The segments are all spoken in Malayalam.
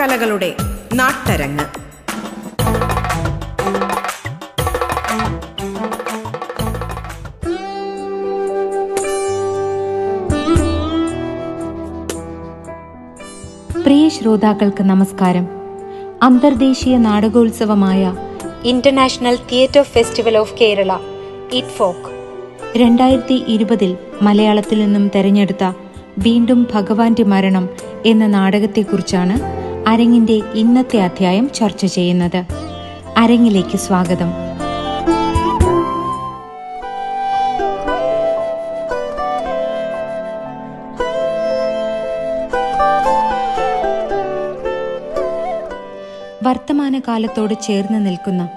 കലകളുടെ നാട്ടരങ്ങ്. പ്രിയ ശ്രോതാക്കൾക്ക് നമസ്കാരം. അന്തർദേശീയ നാടകോത്സവമായ international theatre festival of Kerala ITFoK. രണ്ടായിരത്തി ഇരുപതിൽ മലയാളത്തിൽ നിന്നും തെരഞ്ഞെടുത്ത വീണ്ടും ഭഗവാന്റെ മരണം എന്ന നാടകത്തെക്കുറിച്ചാണ് അരങ്ങിന്റെ ഇന്നത്തെ അധ്യായം ചർച്ച ചെയ്യുന്നത്. അരങ്ങിലേക്ക് സ്വാഗതം. വർത്തമാനകാലത്തോട് ചേർന്ന് നിൽക്കുന്ന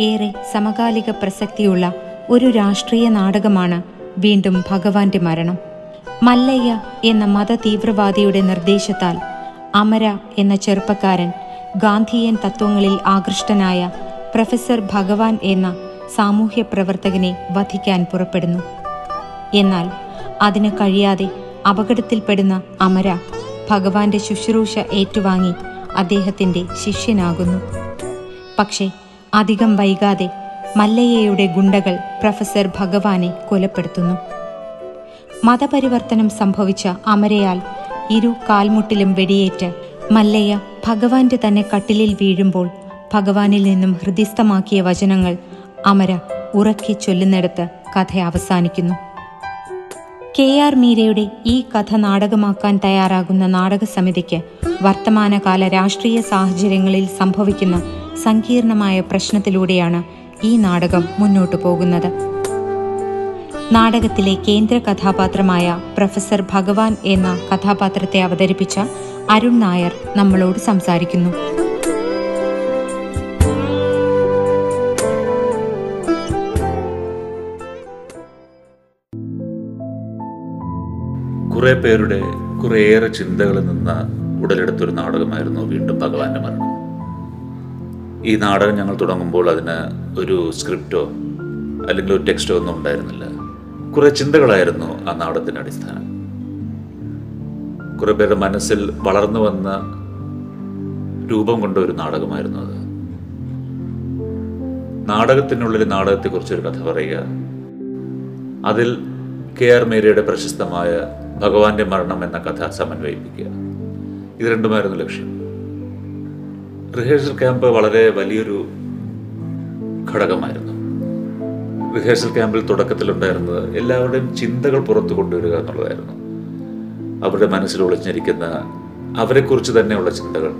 ഏറെ സമകാലിക പ്രസക്തിയുള്ള ഒരു രാഷ്ട്രീയ നാടകമാണ് വീണ്ടും ഭഗവാന്റെ മരണം. മല്ലയ്യ എന്ന മത തീവ്രവാദിയുടെ നിർദ്ദേശത്താൽ അമര എന്ന ചെറുപ്പക്കാരൻ ഗാന്ധിയൻ തത്വങ്ങളിൽ ആകൃഷ്ടനായ പ്രൊഫസർ ഭഗവാൻ എന്ന സാമൂഹ്യ പ്രവർത്തകനെ വധിക്കാൻ പുറപ്പെടുന്നു. എന്നാൽ അതിന് കഴിയാതെ അപകടത്തിൽപ്പെടുന്ന അമര ഭഗവാന്റെ ശുശ്രൂഷ ഏറ്റുവാങ്ങി അദ്ദേഹത്തിന്റെ ശിഷ്യനാകുന്നു. പക്ഷേ അധികം വൈകാതെ മല്ലയ്യയുടെ ഗുണ്ടകൾ പ്രൊഫസർ ഭഗവാനെ കൊലപ്പെടുത്തുന്നു. മതപരിവർത്തനം സംഭവിച്ച അമരയാൽ ഇരു കാൽമുട്ടിലും വെടിയേറ്റ് മല്ലയ്യ ഭഗവാന്റെ തന്നെ കട്ടിലിൽ വീഴുമ്പോൾ ഭഗവാനിൽ നിന്നും ഹൃദിസ്ഥമാക്കിയ വചനങ്ങൾ അമര ഉറക്കി ചൊല്ലുന്നിടത്ത് കഥ അവസാനിക്കുന്നു. കെ ആർ മീരയുടെ ഈ കഥ നാടകമാക്കാൻ തയ്യാറാകുന്ന നാടക സമിതിക്ക് വർത്തമാനകാല രാഷ്ട്രീയ സാഹചര്യങ്ങളിൽ സംഭവിക്കുന്ന സങ്കീർണമായ പ്രശ്നത്തിലൂടെയാണ് ഈ നാടകം മുന്നോട്ടു പോകുന്നത്. നാടകത്തിലെ കേന്ദ്ര കഥാപാത്രമായ പ്രൊഫസർ ഭഗവാൻ എന്ന കഥാപാത്രത്തെ അവതരിപ്പിച്ച അരുൺ നായർ നമ്മളോട് സംസാരിക്കുന്നു. കുറെ പേരുടെ കുറേയേറെ ചിന്തകളിൽ നിന്ന് ഉടലെടുത്തൊരു നാടകമായിരുന്നു വീണ്ടും ഭഗവാന്റെ മരണം. ഈ നാടകം ഞങ്ങൾ തുടങ്ങുമ്പോൾ അതിന് ഒരു സ്ക്രിപ്റ്റോ അല്ലെങ്കിൽ ഒരു ടെക്സ്റ്റോ ഒന്നും ഉണ്ടായിരുന്നില്ല. കുറെ ചിന്തകളായിരുന്നു ആ നാടകത്തിന്റെ അടിസ്ഥാനം. കുറെ പേരുടെ മനസ്സിൽ വളർന്നു വന്ന രൂപം കൊണ്ട ഒരു നാടകമായിരുന്നു അത്. നാടകത്തിനുള്ളിൽ നാടകത്തെക്കുറിച്ചൊരു കഥ പറയുക. അതിൽ കെ ആർ മേരിയുടെ പ്രശസ്തമായ ഭഗവാന്റെ മരണം എന്ന കഥ സമന്വയിപ്പിക്കുക. ഇത് രണ്ടുമായിരുന്നു ലക്ഷ്യം. റിഹേഴ്സൽ ക്യാമ്പ് വളരെ വലിയൊരു ഘടകമായിരുന്നു. റിഹേഴ്സൽ ക്യാമ്പിൽ തുടക്കത്തിലുണ്ടായിരുന്നത് എല്ലാവരുടെയും ചിന്തകൾ പുറത്തു കൊണ്ടുവരിക എന്നുള്ളതായിരുന്നു. അവരുടെ മനസ്സിൽ ഒളിഞ്ഞിരിക്കുന്ന അവരെക്കുറിച്ച് തന്നെയുള്ള ചിന്തകൾ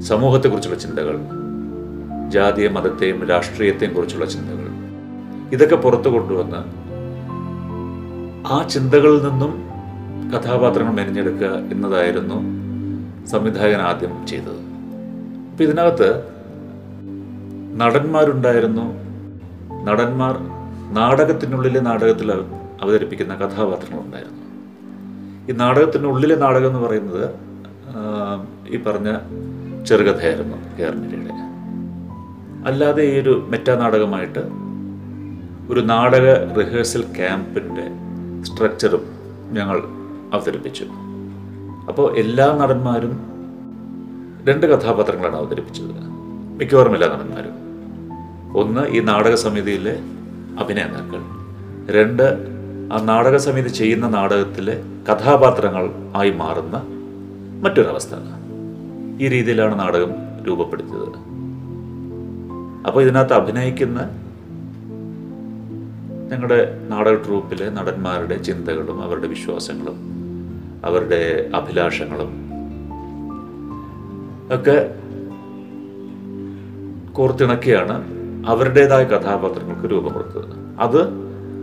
സമൂഹത്തെക്കുറിച്ചുള്ള ചിന്തകൾ ജാതിയ മതത്തെയും രാഷ്ട്രീയത്തെയും കുറിച്ചുള്ള ചിന്തകൾ. ഇതൊക്കെ പുറത്തു കൊണ്ടുവന്ന് ആ ചിന്തകളിൽ നിന്നും കഥാപാത്രങ്ങൾ മെനഞ്ഞെടുക്കുക എന്നതായിരുന്നു സംവിധായകൻ ആദ്യം ചെയ്തത്. അപ്പം ഇതിനകത്ത് നടന്മാരുണ്ടായിരുന്നു നടന്മാർ നാടകത്തിനുള്ളിലെ നാടകത്തിൽ അവതരിപ്പിക്കുന്ന കഥാപാത്രങ്ങളുണ്ടായിരുന്നു. ഈ നാടകത്തിനുള്ളിലെ നാടകം എന്ന് പറയുന്നത് ഈ പറഞ്ഞ ചെറുകഥയായിരുന്നു കേരളയുടെ അല്ലാതെ ഈ ഒരു മെറ്റാ നാടകമായിട്ട് ഒരു നാടക റിഹേഴ്സൽ ക്യാമ്പിന്റെ സ്ട്രക്ചറും ഞങ്ങൾ അവതരിപ്പിച്ചു. അപ്പോൾ എല്ലാ നടന്മാരും രണ്ട് കഥാപാത്രങ്ങളാണ് അവതരിപ്പിച്ചത്. മിക്കവാറും എല്ലാ നടന്മാരും. ഒന്ന് ഈ നാടക സമിതിയിലെ അഭിനേതാക്കൾ. രണ്ട് ആ നാടക സമിതി ചെയ്യുന്ന നാടകത്തിലെ കഥാപാത്രങ്ങൾ ആയി മാറുന്ന മറ്റൊരവസ്ഥ. ഈ രീതിയിലാണ് നാടകം രൂപപ്പെടുത്തിയത്. അപ്പോൾ ഇതിനകത്ത് അഭിനയിക്കുന്ന ഞങ്ങളുടെ നാടക ട്രൂപ്പിലെ നടന്മാരുടെ ചിന്തകളും അവരുടെ വിശ്വാസങ്ങളും അവരുടെ അഭിലാഷങ്ങളും ഒക്കെ കോർത്തിണക്കിയാണ് അവരുടേതായ കഥാപാത്രങ്ങൾക്ക് രൂപം കൊടുത്തത്. അത്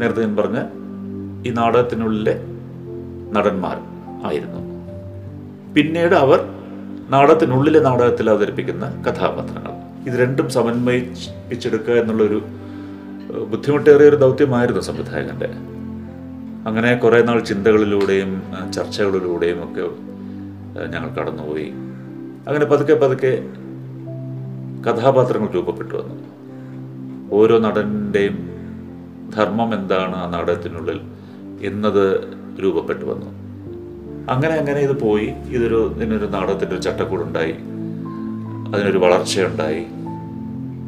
നേരത്തെ ഞാൻ പറഞ്ഞ ഈ നാടകത്തിനുള്ളിലെ നടന്മാർ ആയിരുന്നു. പിന്നീട് അവർ നാടകത്തിനുള്ളിലെ നാടകത്തിൽ അവതരിപ്പിക്കുന്ന കഥാപാത്രങ്ങൾ. ഇത് രണ്ടും സമന്വയിപ്പിച്ചെടുക്കുക എന്നുള്ളൊരു ബുദ്ധിമുട്ടേറിയ ഒരു ദൗത്യമായിരുന്നു സംവിധായകന്റെ അങ്ങനെ കുറേ നാൾ ചിന്തകളിലൂടെയും ചർച്ചകളിലൂടെയും ഒക്കെ ഞങ്ങൾ കടന്നുപോയി. അങ്ങനെ പതുക്കെ പതുക്കെ കഥാപാത്രങ്ങൾ രൂപപ്പെട്ടു വന്നു. ഓരോ ധർമ്മം എന്താണ് ആ നാടകത്തിനുള്ളിൽ എന്നത് രൂപപ്പെട്ടു വന്നു. അങ്ങനെ അങ്ങനെ ഇത് പോയി. ഇതൊരു ഇതിനൊരു നാടകത്തിന്റെ ഒരു ചട്ടക്കൂടുണ്ടായി. അതിനൊരു വളർച്ചയുണ്ടായി.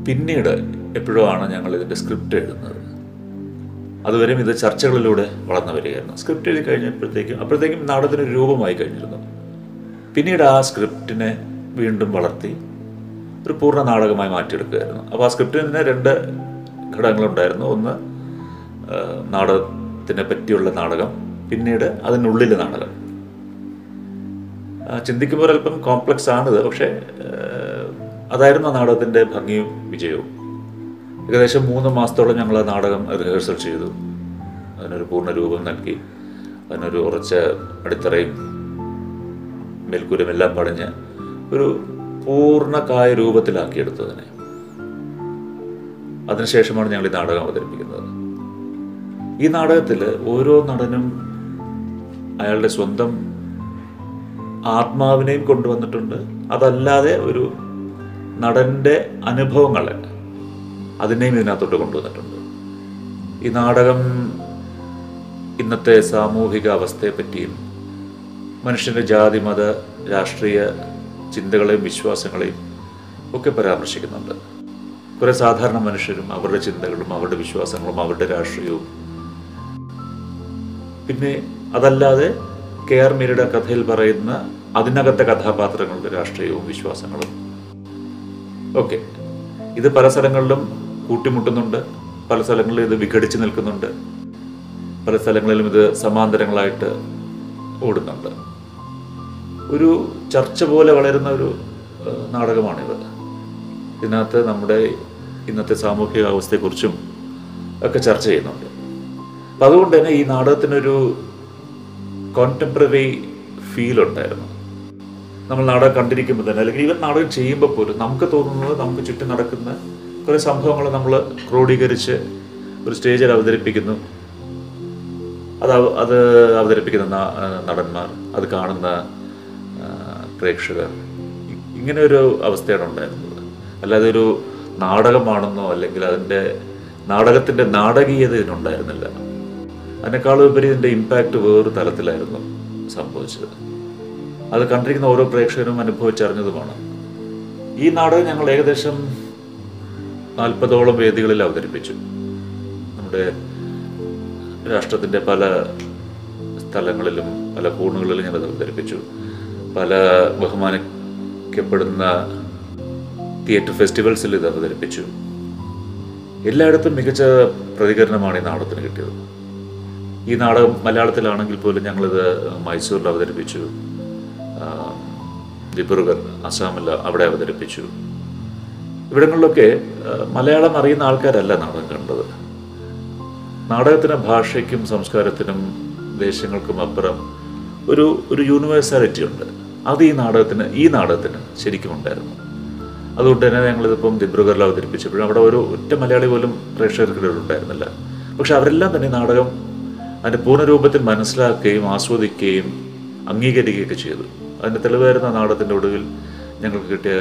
പിന്നീട് എപ്പോഴോ ആണ് ഞങ്ങൾ ഇതിന്റെ സ്ക്രിപ്റ്റ് എഴുതുന്നത്? അതുവരെയും ഇത് ചർച്ചകളിലൂടെ വളർന്നു വരികയായിരുന്നു. സ്ക്രിപ്റ്റ് എഴുതി കഴിഞ്ഞപ്പോഴത്തേക്കും അപ്പോഴത്തേക്കും നാടകത്തിന് രൂപമായി കഴിഞ്ഞിരുന്നു. പിന്നീട് ആ സ്ക്രിപ്റ്റിനെ വീണ്ടും വളർത്തി. ഒരു പൂർണ നാടകമായി മാറ്റിയെടുക്കുകയായിരുന്നു. അപ്പോൾ ആ സ്ക്രിപ്റ്റിന് രണ്ട് ഘടകങ്ങളുണ്ടായിരുന്നു. ഒന്ന് നാടകത്തിനെ പറ്റിയുള്ള നാടകം പിന്നീട് അതിനുള്ളിലെ നാടകം. ചിന്തിക്കുമ്പോൾ അല്പം കോംപ്ലക്സ് ആണിത് പക്ഷേ അതായിരുന്നു ആ നാടകത്തിന്റെ ഭംഗിയും വിജയവും. ഏകദേശം മൂന്ന് മാസത്തോളം ഞങ്ങൾ ആ നാടകം റിഹേഴ്സൽ ചെയ്തു. അതിനൊരു പൂർണ രൂപം നൽകി. അതിനൊരു ഉറച്ച അടിത്തറയും മേൽക്കൂരമെല്ലാം പടഞ്ഞ് ഒരു പൂർണകായ രൂപത്തിലാക്കിയെടുത്തതിനെ. അതിനുശേഷമാണ് ഞങ്ങൾ ഈ നാടകം അവതരിപ്പിക്കുന്നത്. ഈ നാടകത്തിൽ ഓരോ നടനും അയാളുടെ സ്വന്തം ആത്മാവിനെയും കൊണ്ടുവന്നിട്ടുണ്ട്. അതല്ലാതെ ഒരു നടന്റെ അനുഭവങ്ങളെ അതിനെയും ഇതിനകത്തോട്ട് കൊണ്ടുവന്നിട്ടുണ്ട്. ഈ നാടകം ഇന്നത്തെ സാമൂഹിക അവസ്ഥയെപ്പറ്റിയും മനുഷ്യന്റെ ജാതി മത രാഷ്ട്രീയ ചിന്തകളെയും വിശ്വാസങ്ങളെയും ഒക്കെ പരാമർശിക്കുന്നുണ്ട്. കുറേ സാധാരണ മനുഷ്യരും അവരുടെ ചിന്തകളും അവരുടെ വിശ്വാസങ്ങളും അവരുടെ രാഷ്ട്രീയവും. പിന്നെ അതല്ലാതെ കെ ആർ മീരയുടെ കഥയിൽ പറയുന്ന അതിനകത്തെ കഥാപാത്രങ്ങളുടെ രാഷ്ട്രീയവും വിശ്വാസങ്ങളും. ഓക്കെ. ഇത് പല സ്ഥലങ്ങളിലും കൂട്ടിമുട്ടുന്നുണ്ട്. പല സ്ഥലങ്ങളിലും ഇത് വിഘടിച്ച് നിൽക്കുന്നുണ്ട്. പല സ്ഥലങ്ങളിലും ഇത് സമാന്തരങ്ങളായിട്ട് ഓടുന്നുണ്ട്. ഒരു ചർച്ച പോലെ വളരുന്ന ഒരു നാടകമാണിത്. ഇതിനകത്ത് നമ്മുടെ ഇന്നത്തെ സാമൂഹിക അവസ്ഥയെക്കുറിച്ചും ഒക്കെ ചർച്ച ചെയ്യുന്നുണ്ട്. അപ്പം അതുകൊണ്ട് തന്നെ ഈ നാടകത്തിനൊരു കോണ്ടംപററി ഫീൽ ഉണ്ടായിരുന്നു. നമ്മൾ നാടകം കണ്ടിരിക്കുമ്പോൾ തന്നെ അല്ലെങ്കിൽ ഈവൻ നാടകം ചെയ്യുമ്പോൾ പോലും നമുക്ക് തോന്നുന്നത് നമുക്ക് ചുറ്റും നടക്കുന്ന കുറേ സംഭവങ്ങൾ നമ്മൾ ക്രോഡീകരിച്ച് ഒരു സ്റ്റേജിൽ അവതരിപ്പിക്കുന്നു. അത് അത് അവതരിപ്പിക്കുന്ന നടന്മാർ അത് കാണുന്ന പ്രേക്ഷകർ. ഇങ്ങനെ ഒരു അവസ്ഥയാണ് ഉണ്ടായിരുന്നത്. അല്ലാതെ ഒരു നാടകമാണെന്നോ അല്ലെങ്കിൽ അതിന്റെ നാടകത്തിന്റെ നാടകീയത ഇതിനുണ്ടായിരുന്നില്ല. അതിനേക്കാളും ഉപരി ഇതിന്റെ ഇമ്പാക്റ്റ് വേറൊരു തലത്തിലായിരുന്നു സംഭവിച്ചത്. അത് കണ്ടിരിക്കുന്ന ഓരോ പ്രേക്ഷകരും അനുഭവിച്ചറിഞ്ഞതുമാണ്. ഈ നാടകം ഞങ്ങൾ ഏകദേശം നാൽപ്പതോളം വേദികളിൽ അവതരിപ്പിച്ചു. നമ്മുടെ രാഷ്ട്രത്തിന്റെ പല സ്ഥലങ്ങളിലും പല കോണുകളിലും ഞങ്ങൾ അവതരിപ്പിച്ചു. പല ബഹുമാനിക്കപ്പെടുന്ന തിയേറ്റർ ഫെസ്റ്റിവൽസിൽ ഇത് അവതരിപ്പിച്ചു. എല്ലായിടത്തും മികച്ച പ്രതികരണമാണ് ഈ നാടകത്തിന് കിട്ടിയത്. ഈ നാടകം മലയാളത്തിലാണെങ്കിൽ പോലും ഞങ്ങളിത് മൈസൂരിൽ അവതരിപ്പിച്ചു. ദിബ്രുഗർ അസാമിൽ അവിടെ അവതരിപ്പിച്ചു. ഇവിടങ്ങളിലൊക്കെ മലയാളം അറിയുന്ന ആൾക്കാരല്ല നാടകം കണ്ടത്. നാടകത്തിന് ഭാഷയ്ക്കും സംസ്കാരത്തിനും ദേശങ്ങൾക്കും അപ്പുറം ഒരു ഒരു യൂണിവേഴ്സാലിറ്റി ഉണ്ട്. അത് ഈ നാടകത്തിന് ഈ നാടകത്തിന് ശരിക്കും ഉണ്ടായിരുന്നു. അതുകൊണ്ട് തന്നെ ഞങ്ങളിതിപ്പം ദിബ്രുഗറിൽ അവതരിപ്പിച്ചപ്പോഴും അവിടെ ഒരു ഒറ്റ മലയാളി പോലും പ്രേക്ഷകർക്കിടയിൽ ഉണ്ടായിരുന്നില്ല. പക്ഷെ അവരെല്ലാം തന്നെ നാടകം അതിന്റെ പൂർണരൂപത്തിൽ മനസ്സിലാക്കുകയും ആസ്വദിക്കുകയും അംഗീകരിക്കുകയൊക്കെ ചെയ്തു. അതിന്റെ തെളിവായിരുന്ന നാടകത്തിന്റെ ഒടുവിൽ ഞങ്ങൾക്ക് കിട്ടിയ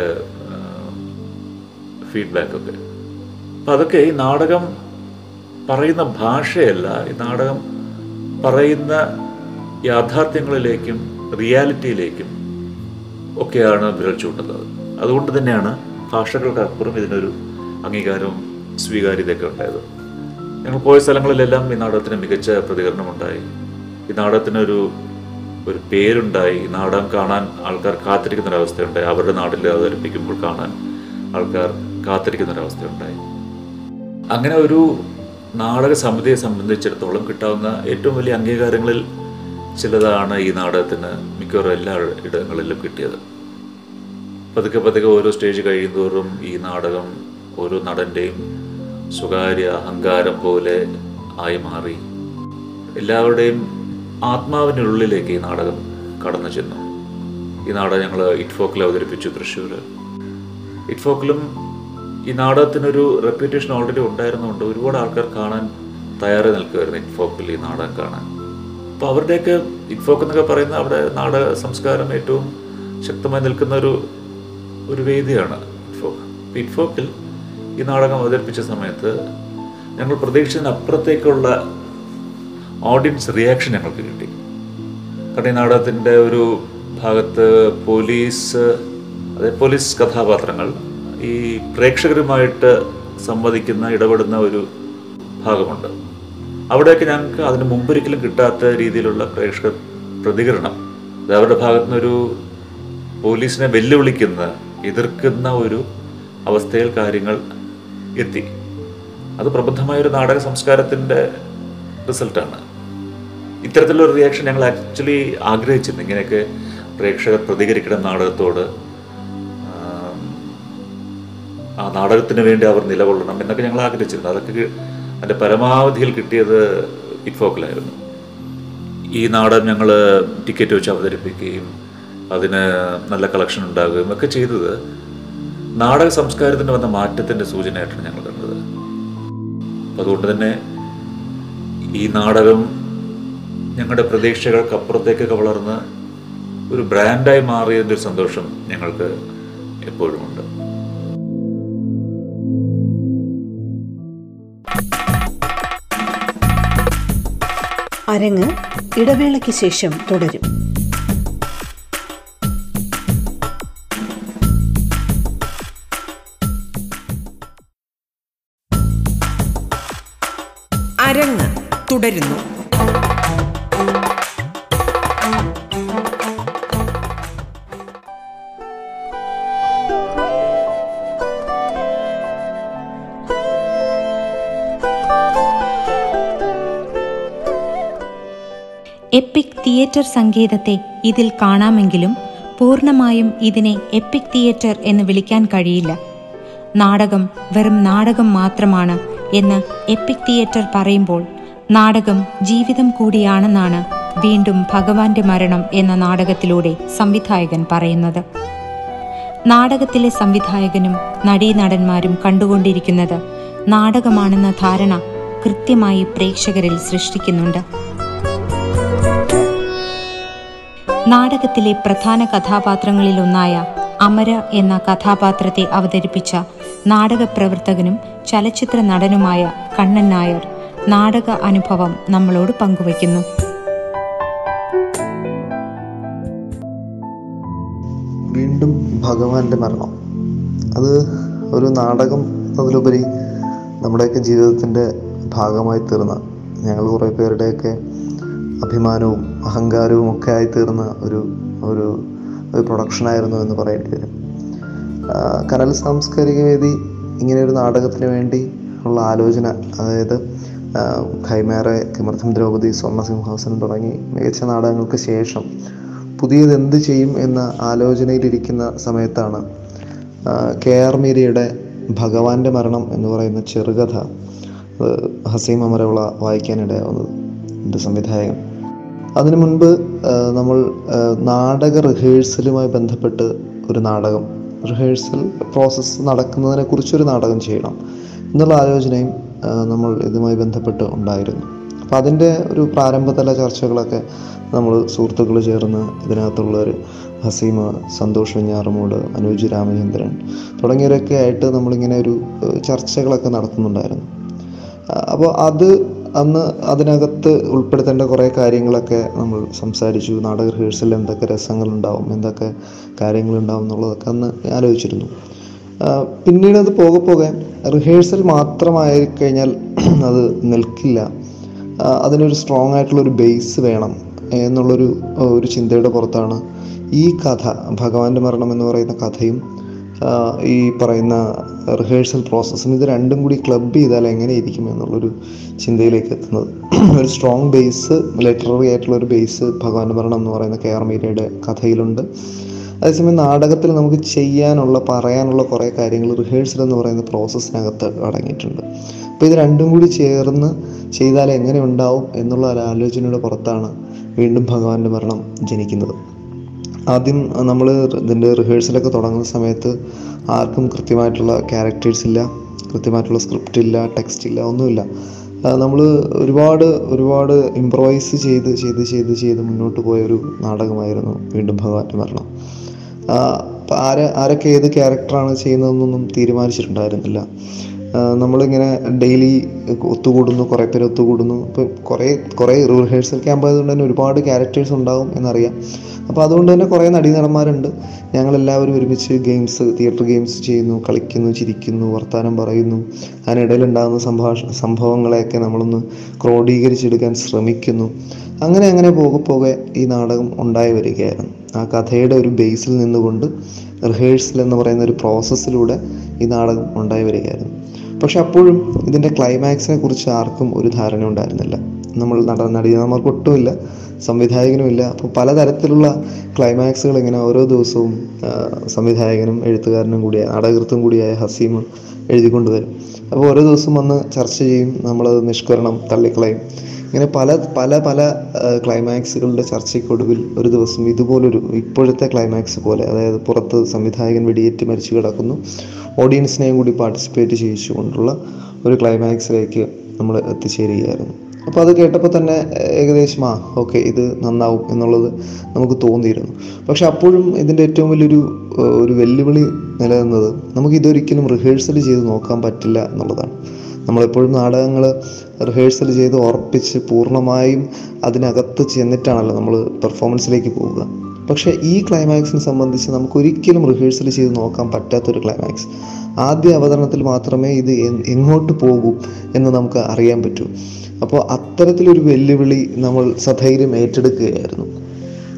ഫീഡ്ബാക്കൊക്കെ. അപ്പം അതൊക്കെ ഈ നാടകം പറയുന്ന ഭാഷയല്ല ഈ നാടകം പറയുന്ന യാഥാർത്ഥ്യങ്ങളിലേക്കും റിയാലിറ്റിയിലേക്കും ഒക്കെയാണ് വിരൽ ചൂണ്ടുന്നത്. അതുകൊണ്ട് തന്നെയാണ് ഭാഷകൾക്കപ്പുറം ഇതിനൊരു അംഗീകാരവും സ്വീകാര്യതയൊക്കെ ഉണ്ടായത്. ഞങ്ങൾ പോയ സ്ഥലങ്ങളിലെല്ലാം ഈ നാടകത്തിന് മികച്ച പ്രതികരണമുണ്ടായി. ഈ നാടകത്തിനൊരു ഒരു പേരുണ്ടായി. ഈ നാടകം കാണാൻ ആൾക്കാർ കാത്തിരിക്കുന്ന ഒരവസ്ഥയുണ്ടായി അവരുടെ നാട്ടിൽ അവതരിപ്പിക്കുമ്പോൾ കാണാൻ ആൾക്കാർ കാത്തിരിക്കുന്ന ഒരവസ്ഥയുണ്ടായി അങ്ങനെ ഒരു നാടക സമിതിയെ സംബന്ധിച്ചിടത്തോളം കിട്ടാവുന്ന ഏറ്റവും വലിയ അംഗീകാരങ്ങളിൽ ചിലതാണ് ഈ നാടകത്തിന് മിക്കവാറും എല്ലാ ഇടങ്ങളിലും കിട്ടിയത്. പതുക്കെ പതുക്കെ ഓരോ സ്റ്റേജ് കഴിയുന്തോറും ഈ നാടകം ഓരോ നടന്റെയും സ്വകാര്യ അഹങ്കാരം പോലെ ആയി മാറി. എല്ലാവരുടെയും ആത്മാവിനുള്ളിലേക്ക് ഈ നാടകം കടന്നു ചെന്നു. ഈ നാടകം ഞങ്ങൾ ഇറ്റ്ഫോക്കിൽ അവതരിപ്പിച്ചു തൃശ്ശൂർ ഇറ്റ്ഫോക്കിലും ഈ നാടകത്തിനൊരു റെപ്യൂട്ടേഷൻ ഓൾറെഡി ഉണ്ടായിരുന്നുകൊണ്ട് ഒരുപാട് ആൾക്കാർ കാണാൻ തയ്യാറെ നിൽക്കുമായിരുന്നു ഇറ്റ്ഫോക്കിൽ ഈ നാടകം കാണാൻ. അപ്പോൾ അവരുടെയൊക്കെ ഇഫോക്ക് എന്നൊക്കെ പറയുന്ന അവിടെ നാടക സംസ്കാരം ഏറ്റവും ശക്തമായി നിൽക്കുന്ന ഒരു ഒരു വേദിയാണ് ഇഫോക്ക് അപ്പോൾ ഈ നാടകം അവതരിപ്പിച്ച സമയത്ത് ഞങ്ങൾ പ്രതീക്ഷിച്ചതിനപ്പുറത്തേക്കുള്ള ഓഡിയൻസ് റിയാക്ഷൻ ഞങ്ങൾക്ക് കിട്ടി. കാരണം ഈ നാടകത്തിന്റെ ഒരു ഭാഗത്ത് പോലീസ് അതായത് പോലീസ് കഥാപാത്രങ്ങൾ ഈ പ്രേക്ഷകരുമായിട്ട് സംവദിക്കുന്ന ഇടപെടുന്ന ഒരു ഭാഗമുണ്ട്. അവിടെയൊക്കെ ഞങ്ങൾക്ക് അതിന് മുമ്പൊരിക്കലും കിട്ടാത്ത രീതിയിലുള്ള പ്രേക്ഷക പ്രതികരണം. അത് അവരുടെ ഭാഗത്തു നിന്നൊരു പോലീസിനെ വെല്ലുവിളിക്കുന്ന എതിർക്കുന്ന ഒരു അവസ്ഥയിൽ കാര്യങ്ങൾ എത്തി. അത് പ്രബുദ്ധമായ ഒരു നാടക സംസ്കാരത്തിന്റെ റിസൾട്ടാണ്. ഇത്തരത്തിലുള്ള റിയാക്ഷൻ ഞങ്ങൾ ആക്ച്വലി ആഗ്രഹിച്ചിരുന്നു. ഇങ്ങനെയൊക്കെ പ്രേക്ഷകർ പ്രതികരിക്കണം നാടകത്തോട്. ആ നാടകത്തിന് വേണ്ടി അവർ നിലകൊള്ളണം എന്നൊക്കെ ഞങ്ങൾ ആഗ്രഹിച്ചിരുന്നു. അതൊക്കെ അതിന്റെ പരമാവധിയിൽ കിട്ടിയത് ഇറ്റ്ഫോക്കിലായിരുന്നു. ഈ നാടകം ഞങ്ങൾ ടിക്കറ്റ് വെച്ച് അവതരിപ്പിക്കുകയും അതിന് നല്ല കളക്ഷൻ ഉണ്ടാകുകയും ഒക്കെ ചെയ്തത് നാടക സംസ്കാരത്തിന് വന്ന മാറ്റത്തിന്റെ സൂചനയായിട്ടാണ് ഞങ്ങൾ കണ്ടത്. അതുകൊണ്ട് തന്നെ ഈ നാടകം ഞങ്ങളുടെ പ്രതീക്ഷകൾക്കപ്പുറത്തേക്കൊക്കെ വളർന്ന് ഒരു ബ്രാൻഡായി മാറിയതിന്റെ ഒരു സന്തോഷം ഞങ്ങൾക്ക് എപ്പോഴുമുണ്ട്. അരങ്ങ് ഇടവേളയ്ക്ക് ശേഷം തുടരും. അരങ്ങ് തുടരുന്നു. തിയേറ്റർ സംഗീതത്തെ ഇതിൽ കാണാമെങ്കിലും പൂർണമായും ഇതിനെ എപ്പിക് തിയേറ്റർ എന്ന് വിളിക്കാൻ കഴിയില്ല. നാടകം വെറും നാടകം മാത്രമാണ് എന്ന് എപ്പിക് തിയേറ്റർ പറയുമ്പോൾ നാടകം ജീവിതം കൂടിയാണെന്നാണ് വീണ്ടും ഭഗവാന്റെ മരണം എന്ന നാടകത്തിലൂടെ സംവിധായകൻ പറയുന്നത്. നാടകത്തിലെ സംവിധായകനും നടീനടന്മാരും കണ്ടുകൊണ്ടിരിക്കുന്നത് നാടകമാണെന്ന ധാരണ കൃത്യമായി പ്രേക്ഷകരിൽ സൃഷ്ടിക്കുന്നുണ്ട്. നാടകത്തിലെ പ്രധാന കഥാപാത്രങ്ങളിലൊന്നായ അമര എന്ന കഥാപാത്രത്തെ അവതരിപ്പിച്ച നാടകപ്രവർത്തകനും ചലച്ചിത്ര നടനുമായ കണ്ണൻ നായർ നാടക അനുഭവം നമ്മളോട് പങ്കുവയ്ക്കുന്നു. വീണ്ടും ഭഗവാന്റെ മരണം. അത് ഒരു നാടകം അതിലുപരി നമ്മുടെയൊക്കെ ജീവിതത്തിന്റെ ഭാഗമായി തീർന്ന ഞങ്ങൾ കുറേ പേരുടെയൊക്കെ അഭിമാനവും അഹങ്കാരവും ഒക്കെ ആയി തീർന്ന ഒരു ഒരു ഒരു പ്രൊഡക്ഷനായിരുന്നു എന്ന് പറയേണ്ടി വരും. കനൽ സാംസ്കാരിക വേദി ഇങ്ങനെ ഒരു നാടകത്തിന് വേണ്ടി ഉള്ള ആലോചന അതായത് കൈമേറെ കിമർത്ഥം ദ്രൗപദി സ്വർണസിംഹാസനം തുടങ്ങി മികച്ച നാടകങ്ങൾക്ക് ശേഷം പുതിയത് എന്ത് ചെയ്യും എന്ന ആലോചനയിലിരിക്കുന്ന സമയത്താണ് കെ ആർ മീരയുടെ ഭഗവാന്റെ മരണം എന്ന് പറയുന്ന ചെറുകഥ ഹസീം അമരവിള വായിക്കാനിടയാവുന്നത്. എന്റെ സംവിധായകൻ. അതിനു മുൻപ് നമ്മൾ നാടക റിഹേഴ്സലുമായി ബന്ധപ്പെട്ട് ഒരു നാടകം റിഹേഴ്സൽ പ്രോസസ്സ് നടക്കുന്നതിനെ കുറിച്ചൊരു നാടകം ചെയ്യണം എന്നുള്ള ആലോചനയും നമ്മൾ ഇതുമായി ബന്ധപ്പെട്ട് ഉണ്ടായിരുന്നു. അപ്പോൾ അതിന്റെ ഒരു പ്രാരംഭതല ചർച്ചകളൊക്കെ നമ്മൾ സുഹൃത്തുക്കൾ ചേർന്ന് ഇതിനകത്തുള്ളവർ ഹസീമ സന്തോഷ് വെഞ്ഞാറമൂട് അനൂജ് രാമചന്ദ്രൻ തുടങ്ങിയവരൊക്കെ ആയിട്ട് നമ്മളിങ്ങനെ ഒരു ചർച്ചകളൊക്കെ നടത്തുന്നുണ്ടായിരുന്നു. അപ്പോൾ അത് അന്ന് അതിനകത്ത് ഉൾപ്പെടുത്തേണ്ട കുറേ കാര്യങ്ങളൊക്കെ നമ്മൾ സംസാരിച്ചു. നാടക റിഹേഴ്സലിൽ എന്തൊക്കെ രസങ്ങളുണ്ടാവും എന്തൊക്കെ കാര്യങ്ങളുണ്ടാവും എന്നുള്ളതൊക്കെ അന്ന് ആലോചിച്ചിരുന്നു. പിന്നീട് അത് പോകെ പോകെ റിഹേഴ്സൽ മാത്രമായി കഴിഞ്ഞാൽ അത് നിൽക്കില്ല. അതിനൊരു സ്ട്രോങ് ആയിട്ടുള്ള ഒരു ബേസ് വേണം എന്നുള്ളൊരു ഒരു ചിന്തയുടെ പുറത്താണ് ഈ കഥ. ഭഗവാന്റെ മരണം എന്ന് പറയുന്ന കഥയും ഈ പറയുന്ന റിഹേഴ്സൽ പ്രോസസ്സും ഇത് രണ്ടും കൂടി ക്ലബ് ചെയ്താൽ എങ്ങനെ ഇരിക്കും എന്നുള്ളൊരു ചിന്തയിലേക്ക് എത്തുന്നത്. ഒരു സ്ട്രോങ് ബേസ് ലിറ്റററി ആയിട്ടുള്ള ഒരു ബേസ് ഭഗവാൻ ഭരണം എന്ന് പറയുന്ന കെ ആർ മീരയുടെ കഥയിലുണ്ട്. അതേസമയം നാടകത്തിൽ നമുക്ക് ചെയ്യാനുള്ള പറയാനുള്ള കുറേ കാര്യങ്ങൾ റിഹേഴ്സൽ എന്ന് പറയുന്ന പ്രോസസ്സിനകത്ത് അടങ്ങിയിട്ടുണ്ട്. അപ്പോൾ ഇത് രണ്ടും കൂടി ചേർന്ന് ചെയ്താൽ എങ്ങനെ ഉണ്ടാവും എന്നുള്ള ഒരു ആലോചനയുടെ പുറത്താണ് വീണ്ടും ഭഗവാന്റെ മരണം ജനിക്കുന്നത്. ആദ്യം നമ്മൾ ഇതിന്റെ റിഹേഴ്സലൊക്കെ തുടങ്ങുന്ന സമയത്ത് ആർക്കും കൃത്യമായിട്ടുള്ള ക്യാരക്ടേഴ്സ് ഇല്ല കൃത്യമായിട്ടുള്ള സ്ക്രിപ്റ്റ് ഇല്ല ടെക്സ്റ്റ് ഇല്ല ഒന്നുമില്ല. നമ്മൾ ഒരുപാട് ഒരുപാട് ഇംപ്രവൈസ് ചെയ്ത് ചെയ്ത് ചെയ്ത് ചെയ്ത് മുന്നോട്ട് പോയ ഒരു നാടകമായിരുന്നു വീണ്ടും ഭഗവാന്റെ മരണം. ആരെ ആരൊക്കെ ഏത് ക്യാരക്ടറാണ് ചെയ്യുന്നതെന്നൊന്നും തീരുമാനിച്ചിട്ടുണ്ടായിരുന്നില്ല. നമ്മളിങ്ങനെ ഡെയിലി ഒത്തുകൂടുന്നു കുറേ പേര് ഒത്തുകൂടുന്നു. ഇപ്പം കുറേ കുറേ റിഹേഴ്സൽ ക്യാമ്പ് ആയതുകൊണ്ട് തന്നെ ഒരുപാട് ക്യാരക്ടേഴ്സ് ഉണ്ടാവും എന്നറിയാം. അപ്പോൾ അതുകൊണ്ട് തന്നെ കുറേ നടീനടന്മാരുണ്ട്. ഞങ്ങളെല്ലാവരും ഒരുമിച്ച് ഗെയിംസ് തിയേറ്റർ ഗെയിംസ് ചെയ്യുന്നു കളിക്കുന്നു ചിരിക്കുന്നു വർത്തമാനം പറയുന്നു. അതിനിടയിൽ ഉണ്ടാകുന്ന സംഭാഷ സംഭവങ്ങളെയൊക്കെ നമ്മളൊന്ന് ക്രോഡീകരിച്ചെടുക്കാൻ ശ്രമിക്കുന്നു. അങ്ങനെ അങ്ങനെ പോകെ പോകെ ഈ നാടകം ഉണ്ടായി വരികയായിരുന്നു ആ കഥയുടെ ഒരു ബേസിൽ നിന്നുകൊണ്ട് റിഹേഴ്സൽ എന്ന് പറയുന്ന ഒരു പ്രോസസ്സിലൂടെ ഈ നാടകം ഉണ്ടായി വരികയായിരുന്നു പക്ഷെ അപ്പോഴും ഇതിന്റെ ക്ലൈമാക്സിനെ കുറിച്ച് ആർക്കും ഒരു ധാരണ ഉണ്ടായിരുന്നില്ല. നമ്മൾ നടൻ നടികന്മാർക്ക് ഒട്ടുമില്ല സംവിധായകനുമില്ല. അപ്പോൾ പലതരത്തിലുള്ള ക്ലൈമാക്സുകൾ ഇങ്ങനെ ഓരോ ദിവസവും സംവിധായകനും എഴുത്തുകാരനും കൂടിയായ നാടകൃത്തും കൂടിയായ ഹസീം എഴുതിക്കൊണ്ട് വരും. അപ്പോൾ ഓരോ ദിവസം വന്ന് ചർച്ച ചെയ്യും നമ്മളത് നിഷ്കരണം തള്ളിക്കളയും. ഇങ്ങനെ പല പല പല ക്ലൈമാക്സുകളുടെ ചർച്ചയ്ക്കൊടുവിൽ ഒരു ദിവസം ഇതുപോലൊരു ഇപ്പോഴത്തെ ക്ലൈമാക്സ് പോലെ അതായത് പുറത്ത് സംവിധായകൻ വെടിയേറ്റ് മരിച്ചു കിടക്കുന്നു. ഓഡിയൻസിനെയും കൂടി പാർട്ടിസിപ്പേറ്റ് ചെയ്യിച്ചുകൊണ്ടുള്ള ഒരു ക്ലൈമാക്സിലേക്ക് നമ്മൾ എത്തിച്ചേരുകയായിരുന്നു. അപ്പോൾ അത് കേട്ടപ്പോൾ തന്നെ ഏകദേശം ആ ഓക്കെ ഇത് നന്നാവും എന്നുള്ളത് നമുക്ക് തോന്നിയിരുന്നു. പക്ഷെ അപ്പോഴും ഇതിന്റെ ഏറ്റവും വലിയൊരു ഒരു വെല്ലുവിളി നിലനിന്നത് നമുക്ക് ഇതൊരിക്കലും റിഹേഴ്സൽ ചെയ്ത് നോക്കാൻ പറ്റില്ല എന്നുള്ളതാണ്. നമ്മളെപ്പോഴും നാടകങ്ങൾ റിഹേഴ്സൽ ചെയ്ത് ഉറപ്പിച്ച് പൂർണമായും അതിനകത്ത് ചെന്നിട്ടാണല്ലോ നമ്മൾ പെർഫോമൻസിലേക്ക് പോവുക. പക്ഷേ ഈ ക്ലൈമാക്സിനെ സംബന്ധിച്ച് നമുക്ക് ഒരിക്കലും റിഹേഴ്സൽ ചെയ്ത് നോക്കാൻ പറ്റാത്തൊരു ക്ലൈമാക്സ് ആദ്യ അവതരണത്തിൽ മാത്രമേ ഇത് എങ്ങോട്ട് പോകൂ എന്ന് നമുക്ക് അറിയാൻ പറ്റൂ. അപ്പോൾ അത്തരത്തിലൊരു വെല്ലുവിളി നമ്മൾ സധൈര്യം ഏറ്റെടുക്കുകയായിരുന്നു.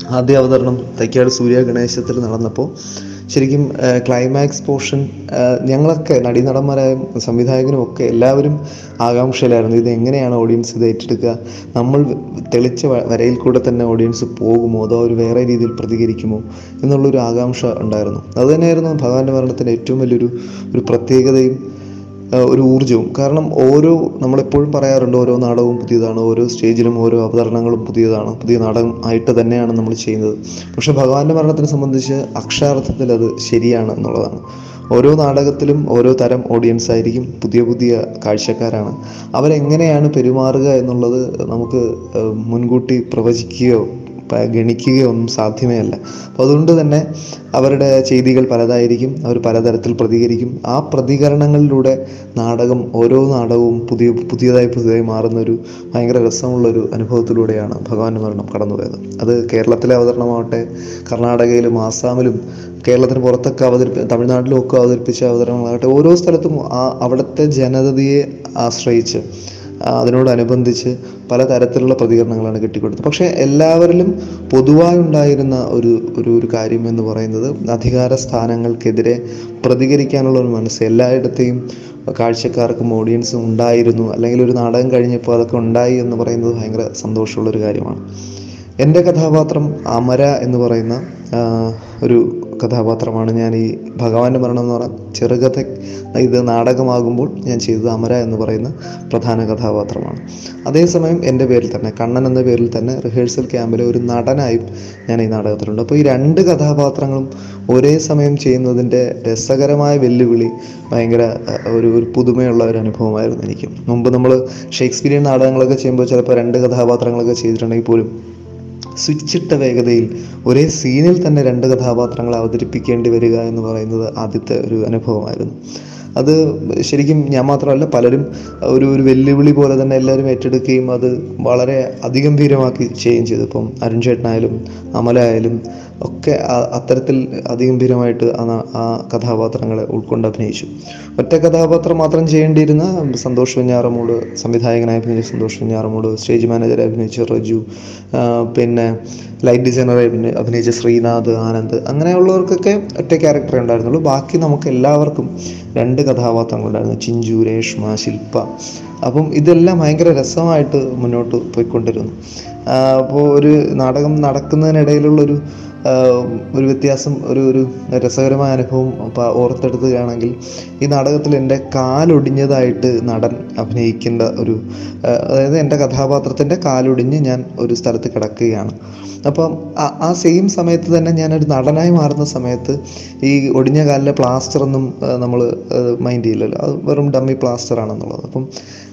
ആദ്യ അവതരണം തൈക്കാട് സൂര്യ ഗണേശത്തിൽ നടന്നപ്പോൾ ശരിക്കും ക്ലൈമാക്സ് പോർഷൻ ഞങ്ങളൊക്കെ നടീനടന്മാരായും സംവിധായകനും ഒക്കെ എല്ലാവരും ആകാംക്ഷയിലായിരുന്നു. ഇത് എങ്ങനെയാണ് ഓഡിയൻസ് ഇത് ഏറ്റെടുക്കുക? നമ്മൾ തെളിച്ച വരയിൽ കൂടെ തന്നെ ഓഡിയൻസ് പോകുമോ? അതോ അവർ വേറെ രീതിയിൽ പ്രതികരിക്കുമോ? എന്നുള്ളൊരു ആകാംക്ഷ ഉണ്ടായിരുന്നു. അതുതന്നെയായിരുന്നു ഭഗവാന്റെ മരണത്തിന്റെ ഏറ്റവും വലിയൊരു ഒരു പ്രത്യേകതയും ഒരു ഊർജവും. കാരണം ഓരോ നമ്മളെപ്പോഴും പറയാറുണ്ട് ഓരോ നാടകവും പുതിയതാണ് ഓരോ സ്റ്റേജിലും ഓരോ അവതരണങ്ങളും പുതിയതാണ് പുതിയ നാടകം ആയിട്ട് തന്നെയാണ് നമ്മൾ ചെയ്യുന്നത്. പക്ഷേ ഭഗവാന്റെ മരണത്തിനെ സംബന്ധിച്ച് അക്ഷരാർത്ഥത്തിൽ അത് ശരിയാണ് എന്നുള്ളതാണ്. ഓരോ നാടകത്തിലും ഓരോ തരം ഓഡിയൻസ് ആയിരിക്കും പുതിയ പുതിയ കാഴ്ചക്കാരാണ്. അവരെങ്ങനെയാണ് പെരുമാറുക എന്നുള്ളത് നമുക്ക് മുൻകൂട്ടി പ്രവചിക്കുകയോ പ- ഗണിക്കുകയോ ഒന്നും സാധ്യമേ അല്ല അപ്പോൾ അതുകൊണ്ട് തന്നെ അവരുടെ ചെയ്തികൾ പലതായിരിക്കും അവർ പലതരത്തിൽ പ്രതികരിക്കും. ആ പ്രതികരണങ്ങളിലൂടെ നാടകം ഓരോ നാടകവും പുതിയ പുതിയതായി പുതിയതായി മാറുന്ന ഒരു ഭയങ്കര രസമുള്ളൊരു അനുഭവത്തിലൂടെയാണ് ഭഗവാന്റെ മരണം കടന്നുപോയത്. അത് കേരളത്തിലെ അവതരണമാവട്ടെ കർണാടകയിലും ആസാമിലും കേരളത്തിന് പുറത്തൊക്കെ അവതരിപ്പി തമിഴ്നാട്ടിലും ഒക്കെ അവതരിപ്പിച്ച അവതരണങ്ങളാകട്ടെ ഓരോ സ്ഥലത്തും ആ അവിടുത്തെ ജനതയെ ആശ്രയിച്ച് അതിനോടനുബന്ധിച്ച് പലതരത്തിലുള്ള പ്രതികരണങ്ങളാണ് കിട്ടിക്കൊടുത്തത്. പക്ഷേ എല്ലാവരിലും പൊതുവായി ഉണ്ടായിരുന്ന ഒരു ഒരു ഒരു കാര്യം എന്ന് പറയുന്നത് അധികാര സ്ഥാനങ്ങൾക്കെതിരെ പ്രതികരിക്കാനുള്ള ഒരു മനസ്സ് എല്ലായിടത്തെയും കാഴ്ചക്കാർക്കും ഓഡിയൻസും ഉണ്ടായിരുന്നു. അല്ലെങ്കിൽ ഒരു നാടകം കഴിഞ്ഞപ്പോൾ അതൊക്കെ ഉണ്ടായി എന്ന് പറയുന്നത് ഭയങ്കര സന്തോഷമുള്ളൊരു കാര്യമാണ്. എന്റെ കഥാപാത്രം അമര എന്ന് പറയുന്ന ഒരു കഥാപാത്രമാണ് ഞാൻ ഈ ഭഗവാന്റെ മരണം എന്ന് പറഞ്ഞ ചെറുകഥ ഇത് നാടകമാകുമ്പോൾ ഞാൻ ചെയ്തത് അമര എന്ന് പറയുന്ന പ്രധാന കഥാപാത്രമാണ്. അതേസമയം എന്റെ പേരിൽ തന്നെ കണ്ണൻ എന്ന പേരിൽ തന്നെ റിഹേഴ്സൽ ക്യാമ്പിലെ ഒരു നടനായും ഞാൻ ഈ നാടകത്തിലുണ്ട്. അപ്പോൾ ഈ രണ്ട് കഥാപാത്രങ്ങളും ഒരേ സമയം ചെയ്യുന്നതിന്റെ രസകരമായ വെല്ലുവിളി ഭയങ്കര ഒരു ഒരു പുതുമയുള്ള ഒരു അനുഭവമായിരുന്നു എനിക്ക്. മുമ്പ് നമ്മൾ ഷേക്സ്പിയറിയൻ നാടകങ്ങളൊക്കെ ചെയ്യുമ്പോൾ ചിലപ്പോൾ രണ്ട് കഥാപാത്രങ്ങളൊക്കെ ചെയ്തിട്ടുണ്ടെങ്കിൽ പോലും സ്വിച്ചിട്ട വേഗതയിൽ ഒരേ സീനിൽ തന്നെ രണ്ട് കഥാപാത്രങ്ങളെ അവതരിപ്പിക്കേണ്ടി വരിക എന്ന് പറയുന്നത് ആദ്യത്തെ ഒരു അനുഭവമായിരുന്നു. അത് ശരിക്കും ഞാൻ മാത്രമല്ല പലരും ഒരു ഒരു വെല്ലുവിളി പോലെ തന്നെ എല്ലാവരും ഏറ്റെടുക്കുകയും അത് വളരെ അതിഗംഭീരമാക്കി ചെയ്യുകയും ചെയ്തു. ഇപ്പം അരുൺ ചേട്ടനായാലും അമല ആയാലും ഒക്കെ അത്തരത്തിൽ അതിഗംഭീരമായിട്ട് ആ കഥാപാത്രങ്ങളെ ഉൾക്കൊണ്ട് അഭിനയിച്ചു. ഒറ്റ കഥാപാത്രം മാത്രം ചെയ്യേണ്ടിയിരുന്ന സന്തോഷ് വെഞ്ഞാറമൂട് സംവിധായകനായി അഭിനയിച്ച സന്തോഷ് വെഞ്ഞാറമൂട് സ്റ്റേജ് മാനേജറെ അഭിനയിച്ച റജു പിന്നെ ലൈറ്റ് ഡിസൈനറായി അഭിനയി- അഭിനയിച്ച ശ്രീനാഥ് ആനന്ദ് അങ്ങനെയുള്ളവർക്കൊക്കെ ഒറ്റ ക്യാരക്ടറേ ഉണ്ടായിരുന്നുള്ളൂ. ബാക്കി നമുക്ക് എല്ലാവർക്കും രണ്ട് കഥാപാത്രങ്ങളുണ്ടായിരുന്നു ചിഞ്ചു രേഷ്മ ശില്പ. അപ്പം ഇതെല്ലാം ഭയങ്കര രസമായിട്ട് മുന്നോട്ട് പോയിക്കൊണ്ടിരുന്നു. അപ്പോൾ ഒരു നാടകം നടക്കുന്നതിനിടയിലുള്ളൊരു ഒരു വ്യത്യാസം ഒരു ഒരു രസകരമായ അനുഭവം ഓർത്തെടുത്തുകയാണെങ്കിൽ ഈ നാടകത്തിൽ എന്റെ കാലൊടിഞ്ഞതായിട്ട് നടൻ അഭിനയിക്കേണ്ട ഒരു അതായത് എന്റെ കഥാപാത്രത്തിന്റെ കാലൊടിഞ്ഞ് ഞാൻ ഒരു സ്ഥലത്ത് കിടക്കുകയാണ്. അപ്പം ആ- സെയിം സമയത്ത് തന്നെ ഞാനൊരു നടനായി മാറുന്ന സമയത്ത് ഈ ഒടിഞ്ഞ കാലിലെ പ്ലാസ്റ്റർ ഒന്നും നമ്മൾ മൈൻഡ് ചെയ്യില്ലല്ലോ. അത് വെറും ഡമ്മി പ്ലാസ്റ്റർ ആണെന്നുള്ളത് അപ്പം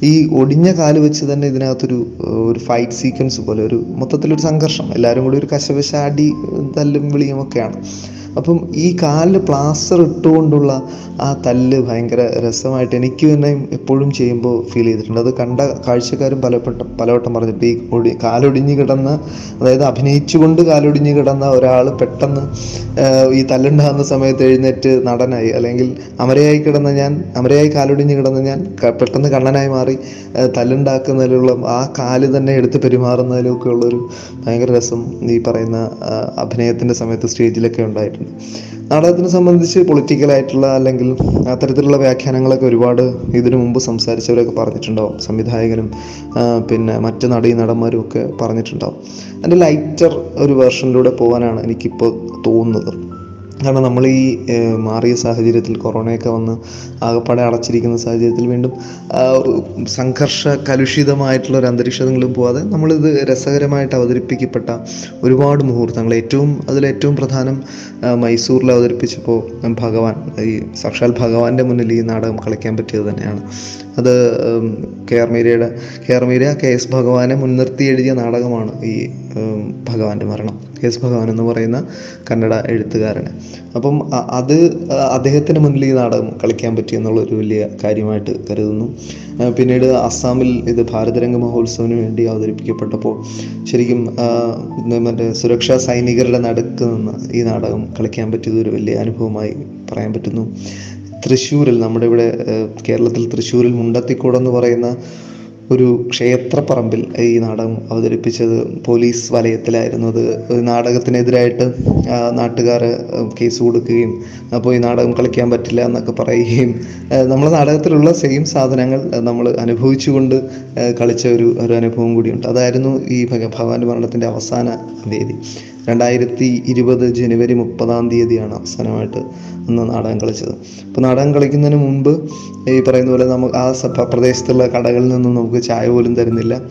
ഈ ഒടിഞ്ഞ കാൽ വെച്ച് തന്നെ ഇതിനകത്തൊരു ഒരു ഫൈറ്റ് സീക്വൻസ് പോലെ ഒരു മൊത്തത്തിലൊരു സംഘർഷം. എല്ലാവരും കൂടി ഒരു കശപശ അടി തല്ലും വിളിയും ഒക്കെയാണ്. അപ്പം ഈ കാലിൽ പ്ലാസ്റ്റർ ഇട്ടുകൊണ്ടുള്ള ആ തല്ല് ഭയങ്കര രസമായിട്ട് എനിക്ക് തന്നെ എപ്പോഴും ചെയ്യുമ്പോൾ ഫീൽ ചെയ്തിട്ടുണ്ട്. അത് കണ്ട കാഴ്ചക്കാരും പലപ്പെട്ട പലവട്ടം പറഞ്ഞിട്ട് ഈ ഒടി കാലൊടിഞ്ഞ് കിടന്ന അതായത് അഭിനയിച്ചുകൊണ്ട് കാലൊടിഞ്ഞ് കിടന്ന ഒരാൾ പെട്ടെന്ന് ഈ തല്ലുണ്ടാകുന്ന സമയത്ത് എഴുന്നേറ്റ് നടനായി. അല്ലെങ്കിൽ അമരയായി കിടന്ന ഞാൻ അമരയായി കാലൊടിഞ്ഞ് കിടന്ന ഞാൻ പെട്ടെന്ന് കണ്ണനായി മാറി തല്ലുണ്ടാക്കുന്നതിലുള്ള ആ കാൽ തന്നെ എടുത്ത് പെരുമാറുന്നതിലൊക്കെ ഉള്ളൊരു ഭയങ്കര രസം ഈ പറയുന്ന അഭിനയത്തിന്റെ സമയത്ത് സ്റ്റേജിലൊക്കെ ഉണ്ടായിട്ടുണ്ട്. നാടകത്തിനെ സംബന്ധിച്ച് പൊളിറ്റിക്കലായിട്ടുള്ള അല്ലെങ്കിൽ അത്തരത്തിലുള്ള വ്യാഖ്യാനങ്ങളൊക്കെ ഒരുപാട് ഇതിനു മുമ്പ് സംസാരിച്ചവരൊക്കെ പറഞ്ഞിട്ടുണ്ടാവും. സംവിധായകനും പിന്നെ മറ്റ് നടീ നടന്മാരും ഒക്കെ പറഞ്ഞിട്ടുണ്ടാവും. അതിന്റെ ലൈറ്റർ ഒരു വേർഷനിലൂടെ പോകാനാണ് എനിക്കിപ്പോൾ തോന്നുന്നത്. കാരണം നമ്മൾ ഈ മാറിയ സാഹചര്യത്തിൽ കൊറോണയൊക്കെ വന്ന് ആകപ്പാടെ അടച്ചിരിക്കുന്ന സാഹചര്യത്തിൽ വീണ്ടും സംഘർഷ കലുഷിതമായിട്ടുള്ള ഒരു അന്തരീക്ഷത്തിലും പോവാതെ നമ്മളിത് രസകരമായിട്ട് അവതരിപ്പിക്കപ്പെട്ട ഒരുപാട് മുഹൂർത്തങ്ങൾ. ഏറ്റവും അതിലേറ്റവും പ്രധാനം മൈസൂരിൽ അവതരിപ്പിച്ചപ്പോൾ ഭഗവാൻ ഈ സാക്ഷാൽ ഭഗവാന്റെ മുന്നിൽ ഈ നാടകം കളിക്കാൻ പറ്റിയത് തന്നെയാണ്. അത് കെ ആർ മീരയുടെ K R Meera K S ഭഗവാനെ മുൻനിർത്തി എഴുതിയ നാടകമാണ് ഈ ഭഗവാന്റെ മരണം. കെ എസ് ഭഗവാൻ എന്ന് പറയുന്ന കന്നഡ എഴുത്തുകാരന്. അപ്പം അത് അദ്ദേഹത്തിന് മുന്നിൽ ഈ നാടകം കളിക്കാൻ പറ്റി എന്നുള്ളൊരു വലിയ കാര്യമായിട്ട് കരുതുന്നു. പിന്നീട് അസ്സാമിൽ ഇത് ഭാരതരംഗ മഹോത്സവത്തിന് വേണ്ടി അവതരിപ്പിക്കപ്പെട്ടപ്പോൾ ശരിക്കും മറ്റേ സുരക്ഷാ സൈനികരുടെ നടുക്ക് നിന്ന് ഈ നാടകം കളിക്കാൻ പറ്റിയത് ഒരു വലിയ അനുഭവമായി പറയാൻ പറ്റുന്നു. തൃശ്ശൂരിൽ നമ്മുടെ ഇവിടെ കേരളത്തിൽ തൃശ്ശൂരിൽ മുണ്ടത്തിക്കോടെന്ന് പറയുന്ന ഒരു ക്ഷേത്രപ്പറമ്പിൽ ഈ നാടകം അവതരിപ്പിച്ചത് പോലീസ് വലയത്തിലായിരുന്നു. അത് നാടകത്തിനെതിരായിട്ട് നാട്ടുകാർ കേസ് കൊടുക്കുകയും അപ്പോൾ ഈ നാടകം കളിക്കാൻ പറ്റില്ല എന്നൊക്കെ പറയുകയും നമ്മളെ നാടകത്തിലുള്ള സെയിം സാധനങ്ങൾ നമ്മൾ അനുഭവിച്ചുകൊണ്ട് കളിച്ച ഒരു ഒരു അനുഭവം കൂടിയുണ്ട്. അതായിരുന്നു ഈ ഭഗ- ഭഗവാന്റെ മരണത്തിന്റെ അവസാന വേദി രണ്ടായിരത്തി ഇരുപത് ജനുവരി മുപ്പതാം തീയതിയാണ് അവസാനമായിട്ട് അന്ന് നാടകം കളിച്ചത്. അപ്പോൾ നാടകം കളിക്കുന്നതിന് മുമ്പ് ഈ പറയുന്ന പോലെ നമുക്ക് ആ പ്രദേശത്തുള്ള കടകളിൽ നിന്നും നമുക്ക് ചായ പോലും തരുന്നില്ല.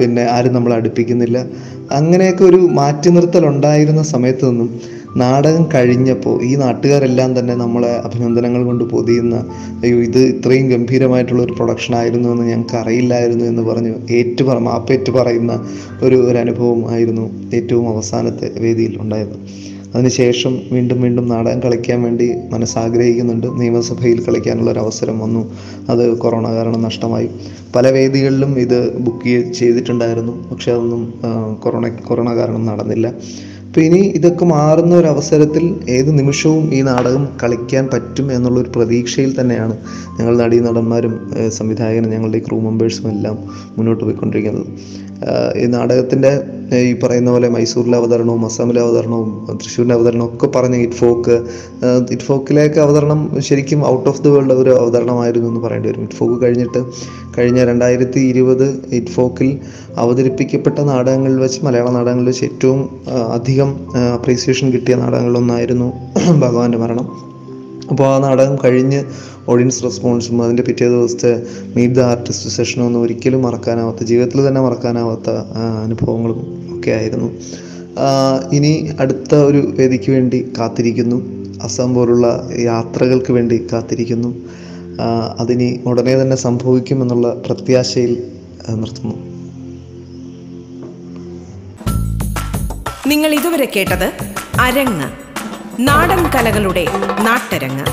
പിന്നെ ആരും നമ്മളെ അടുപ്പിക്കുന്നില്ല. അങ്ങനെയൊക്കെ ഒരു മാറ്റി നിർത്തൽ ഉണ്ടായിരുന്ന സമയത്ത് നിന്നും നാടകം കഴിഞ്ഞപ്പോൾ ഈ നാട്ടുകാരെല്ലാം തന്നെ നമ്മളെ അഭിനന്ദനങ്ങൾ കൊണ്ട് പൊതിയുന്ന അയ്യോ ഇത് ഇത്രയും ഗംഭീരമായിട്ടുള്ള ഒരു പ്രൊഡക്ഷൻ ആയിരുന്നു എന്ന് ഞങ്ങൾക്ക് അറിയില്ലായിരുന്നു എന്ന് പറഞ്ഞ് ഏറ്റു പറ മാപ്പേറ്റ് പറയുന്ന ഒരു ഒരു അനുഭവം ആയിരുന്നു ഏറ്റവും അവസാനത്തെ വേദിയിൽ ഉണ്ടായത്. അതിനുശേഷം വീണ്ടും വീണ്ടും നാടകം കളിക്കാൻ വേണ്ടി മനസ്സാഗ്രഹിക്കുന്നുണ്ട്. നിയമസഭയിൽ കളിക്കാനുള്ള ഒരു അവസരം വന്നു. അത് കൊറോണ കാരണം നഷ്ടമായി. പല വേദികളിലും ഇത് ബുക്ക് ചെയ്തിട്ടുണ്ടായിരുന്നു. പക്ഷെ അതൊന്നും കൊറോണ കൊറോണ കാരണം നടന്നില്ല. അപ്പോൾ ഇനി ഇതൊക്കെ മാറുന്ന ഒരു അവസരത്തിൽ ഏത് നിമിഷവും ഈ നാടകം കളിക്കാൻ പറ്റും എന്നുള്ളൊരു പ്രതീക്ഷയിൽ തന്നെയാണ് ഞങ്ങൾ നടീ നടന്മാരും സംവിധായകനും ഞങ്ങളുടെ ക്രൂ മെമ്പേഴ്സും എല്ലാം മുന്നോട്ട് പോയിക്കൊണ്ടിരിക്കുന്നത്. ഈ നാടകത്തിന്റെ ഈ പറയുന്ന പോലെ മൈസൂരിലെ അവതരണവും അസ്സാമിലെ അവതരണവും തൃശ്ശൂരിന്റെ അവതരണവും ഒക്കെ പറഞ്ഞ ഇറ്റ് ഫോക്ക് ഇറ്റ് ഫോക്കിലേക്ക് അവതരണം ശരിക്കും ഔട്ട് ഓഫ് ദി വേൾഡ് ഒരു അവതരണമായിരുന്നു എന്ന് പറയേണ്ടി വരും. ഇറ്റ് ഫോക്ക് കഴിഞ്ഞിട്ട് കഴിഞ്ഞ രണ്ടായിരത്തി ഇരുപത് ഇറ്റ് ഫോക്കിൽ അവതരിപ്പിക്കപ്പെട്ട നാടകങ്ങളിൽ വെച്ച് മലയാള നാടകങ്ങളിൽ വെച്ച് ഏറ്റവും അധികം അപ്രീസിയേഷൻ കിട്ടിയ നാടകങ്ങളിലൊന്നായിരുന്നു ഭഗവാന്റെ മരണം. അപ്പോൾ ആ നാടകം കഴിഞ്ഞ് ഓഡിയൻസ് റെസ്പോൺസും അതിന്റെ പിറ്റേ ദിവസത്തെ മീറ്റ് ദ ആർട്ടിസ്റ്റ് സെഷനും ഒന്നും ഒരിക്കലും മറക്കാനാവാത്ത ജീവിതത്തിൽ തന്നെ മറക്കാനാവാത്ത അനുഭവങ്ങളും ഒക്കെ ആയിരുന്നു. ഇനി അടുത്ത ഒരു വേദിക്ക് വേണ്ടി കാത്തിരിക്കുന്നു. അസം പോലുള്ള യാത്രകൾക്ക് വേണ്ടി കാത്തിരിക്കുന്നു. അതിനി ഉടനെ തന്നെ സംഭവിക്കുമെന്നുള്ള പ്രത്യാശയിൽ നിർത്തുന്നു. നിങ്ങൾ ഇതുവരെ കേട്ടത് അരങ്ങ്. നാടൻ കലകളുടെ നാട്ടരങ്ങ്.